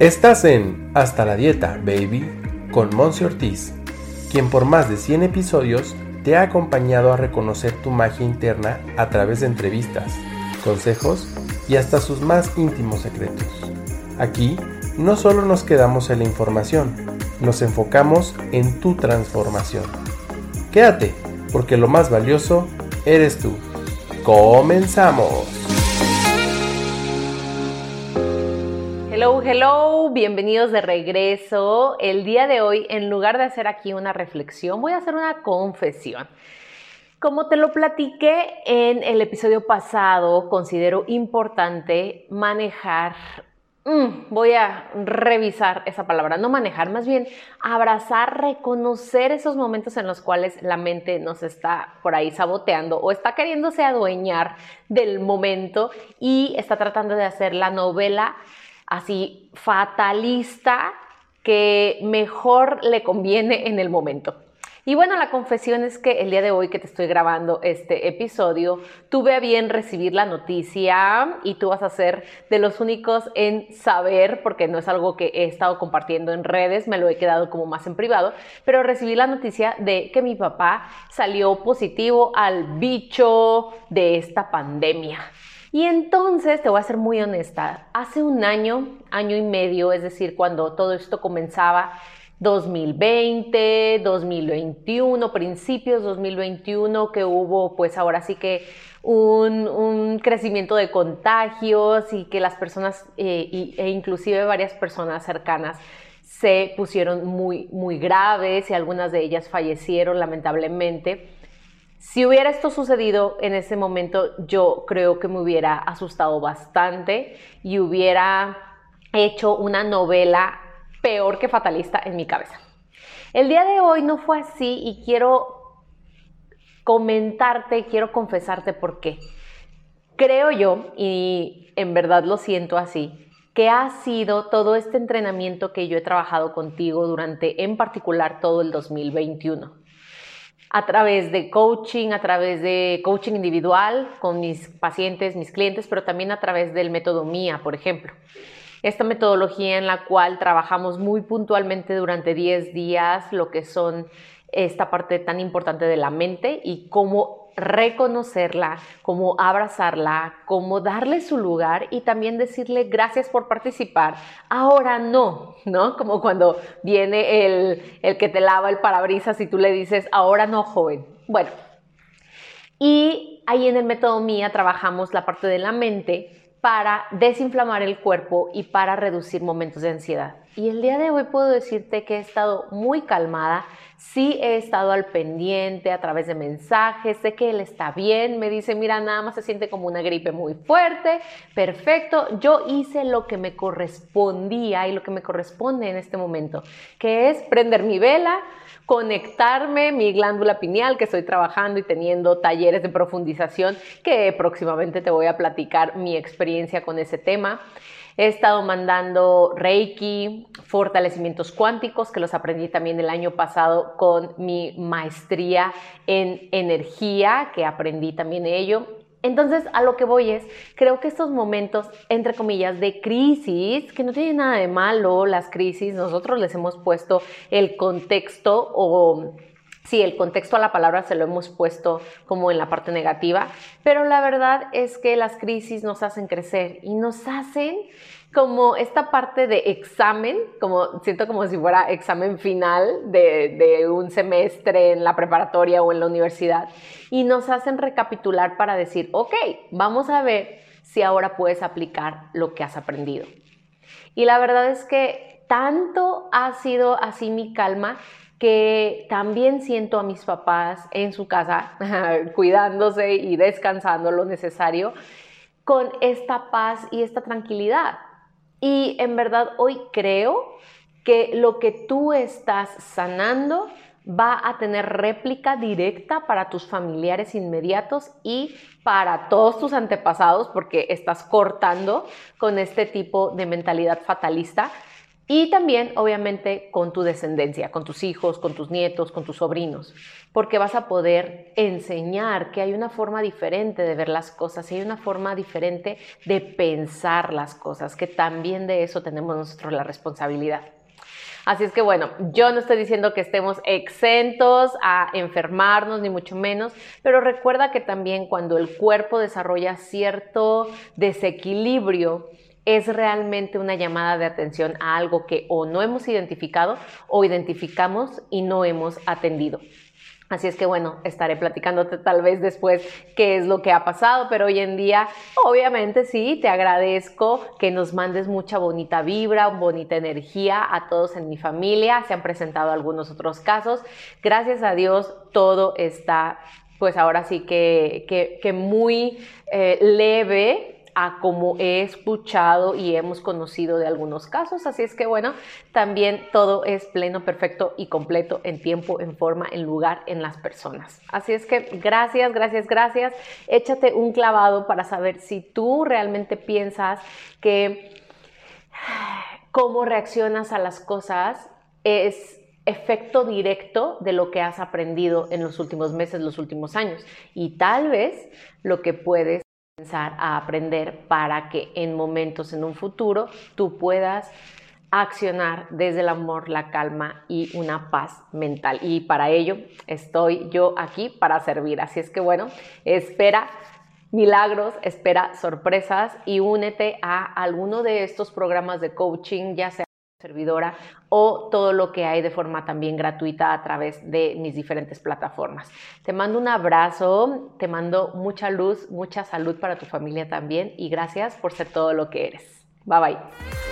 Estás en Hasta la Dieta, Baby, con Monse Ortiz, quien por más de 100 episodios te ha acompañado a reconocer tu magia interna a través de entrevistas, consejos y hasta sus más íntimos secretos. Aquí no solo nos quedamos en la información, nos enfocamos en tu transformación. Quédate, porque lo más valioso eres tú. ¡Comenzamos! Hello, hello, bienvenidos de regreso. El día de hoy, en lugar de hacer aquí una reflexión, voy a hacer una confesión. Como te lo platiqué en el episodio pasado, considero importante manejar Mm, voy a revisar esa palabra, no manejar, más bien abrazar, reconocer esos momentos en los cuales la mente nos está por ahí saboteando o está queriéndose adueñar del momento y está tratando de hacer la novela así fatalista que mejor le conviene en el momento. Y bueno, la confesión es que el día de hoy que te estoy grabando este episodio, tuve a bien recibir la noticia y tú vas a ser de los únicos en saber, porque no es algo que he estado compartiendo en redes, me lo he quedado como más en privado, pero recibí la noticia de que mi papá salió positivo al bicho de esta pandemia. Y entonces, te voy a ser muy honesta, hace un año, año y medio, es decir, cuando todo esto comenzaba, 2020, 2021, principios 2021, que hubo pues ahora sí que un, crecimiento de contagios y que las personas eh, e inclusive varias personas cercanas se pusieron muy, muy graves y algunas de ellas fallecieron lamentablemente. Si hubiera esto sucedido en ese momento, yo creo que me hubiera asustado bastante y hubiera hecho una novela peor que fatalista en mi cabeza. El día de hoy no fue así y quiero comentarte, quiero confesarte por qué. Creo yo, y en verdad lo siento así, que ha sido todo este entrenamiento que yo he trabajado contigo durante, en particular, todo el 2021. A través de coaching, a través de coaching individual con mis pacientes, mis clientes, pero también a través del método MIA, por ejemplo. Esta metodología en la cual trabajamos muy puntualmente durante 10 días lo que son esta parte tan importante de la mente y cómo reconocerla, cómo abrazarla, cómo darle su lugar y también decirle gracias por participar. Ahora no, ¿no? Como cuando viene el, el que te lava el parabrisas y tú le dices, ahora no, joven. Bueno, y ahí en el método MIA trabajamos la parte de la mente para desinflamar el cuerpo y para reducir momentos de ansiedad. Y el día de hoy puedo decirte que he estado muy calmada, sí he estado al pendiente a través de mensajes, sé que él está bien, me dice, mira, nada más se siente como una gripe muy fuerte, perfecto, yo hice lo que me correspondía y lo que me corresponde en este momento, que es prender mi vela, conectarme mi glándula pineal, que estoy trabajando y teniendo talleres de profundización, que próximamente te voy a platicar mi experiencia con ese tema. He estado mandando Reiki, fortalecimientos cuánticos, que los aprendí también el año pasado con mi maestría en energía, que aprendí también ello. Entonces, a lo que voy es, creo que estos momentos, entre comillas, de crisis, que no tiene nada de malo las crisis, nosotros les hemos puesto el contexto o... Sí, el contexto a la palabra se lo hemos puesto como en la parte negativa, pero la verdad es que las crisis nos hacen crecer y nos hacen como esta parte de examen, como siento como si fuera examen final de, un semestre en la preparatoria o en la universidad, y nos hacen recapitular para decir, ok, vamos a ver si ahora puedes aplicar lo que has aprendido. Y la verdad es que tanto ha sido así mi calma que también siento a mis papás en su casa cuidándose y descansando lo necesario con esta paz y esta tranquilidad. Y en verdad hoy creo que lo que tú estás sanando va a tener réplica directa para tus familiares inmediatos y para todos tus antepasados porque estás cortando con este tipo de mentalidad fatalista Y también, obviamente, con tu descendencia, con tus hijos, con tus nietos, con tus sobrinos, porque vas a poder enseñar que hay una forma diferente de ver las cosas, y hay una forma diferente de pensar las cosas, que también de eso tenemos nosotros la responsabilidad. Así es que bueno, yo no estoy diciendo que estemos exentos a enfermarnos, ni mucho menos, pero recuerda que también cuando el cuerpo desarrolla cierto desequilibrio, es realmente una llamada de atención a algo que o no hemos identificado o identificamos y no hemos atendido. Así es que bueno, estaré platicándote tal vez después qué es lo que ha pasado, pero hoy en día obviamente sí, te agradezco que nos mandes mucha bonita vibra, bonita energía a todos en mi familia. Se han presentado algunos otros casos. Gracias a Dios todo está pues ahora sí que, que, muy eh, leve a como he escuchado y hemos conocido de algunos casos. Así es que bueno, también todo es pleno, perfecto y completo en tiempo, en forma, en lugar, en las personas. Así es que gracias, gracias, gracias. Échate un clavado para saber si tú realmente piensas que cómo reaccionas a las cosas es efecto directo de lo que has aprendido en los últimos meses, los últimos años. Y tal vez lo que puedes a aprender para que en momentos en un futuro tú puedas accionar desde el amor, la calma y una paz mental. Y para ello estoy yo aquí para servir. Así es que bueno, espera milagros, espera sorpresas y únete a alguno de estos programas de coaching, ya sea servidora o todo lo que hay de forma también gratuita a través de mis diferentes plataformas. Te mando un abrazo, te mando mucha luz, mucha salud para tu familia también y gracias por ser todo lo que eres. Bye bye.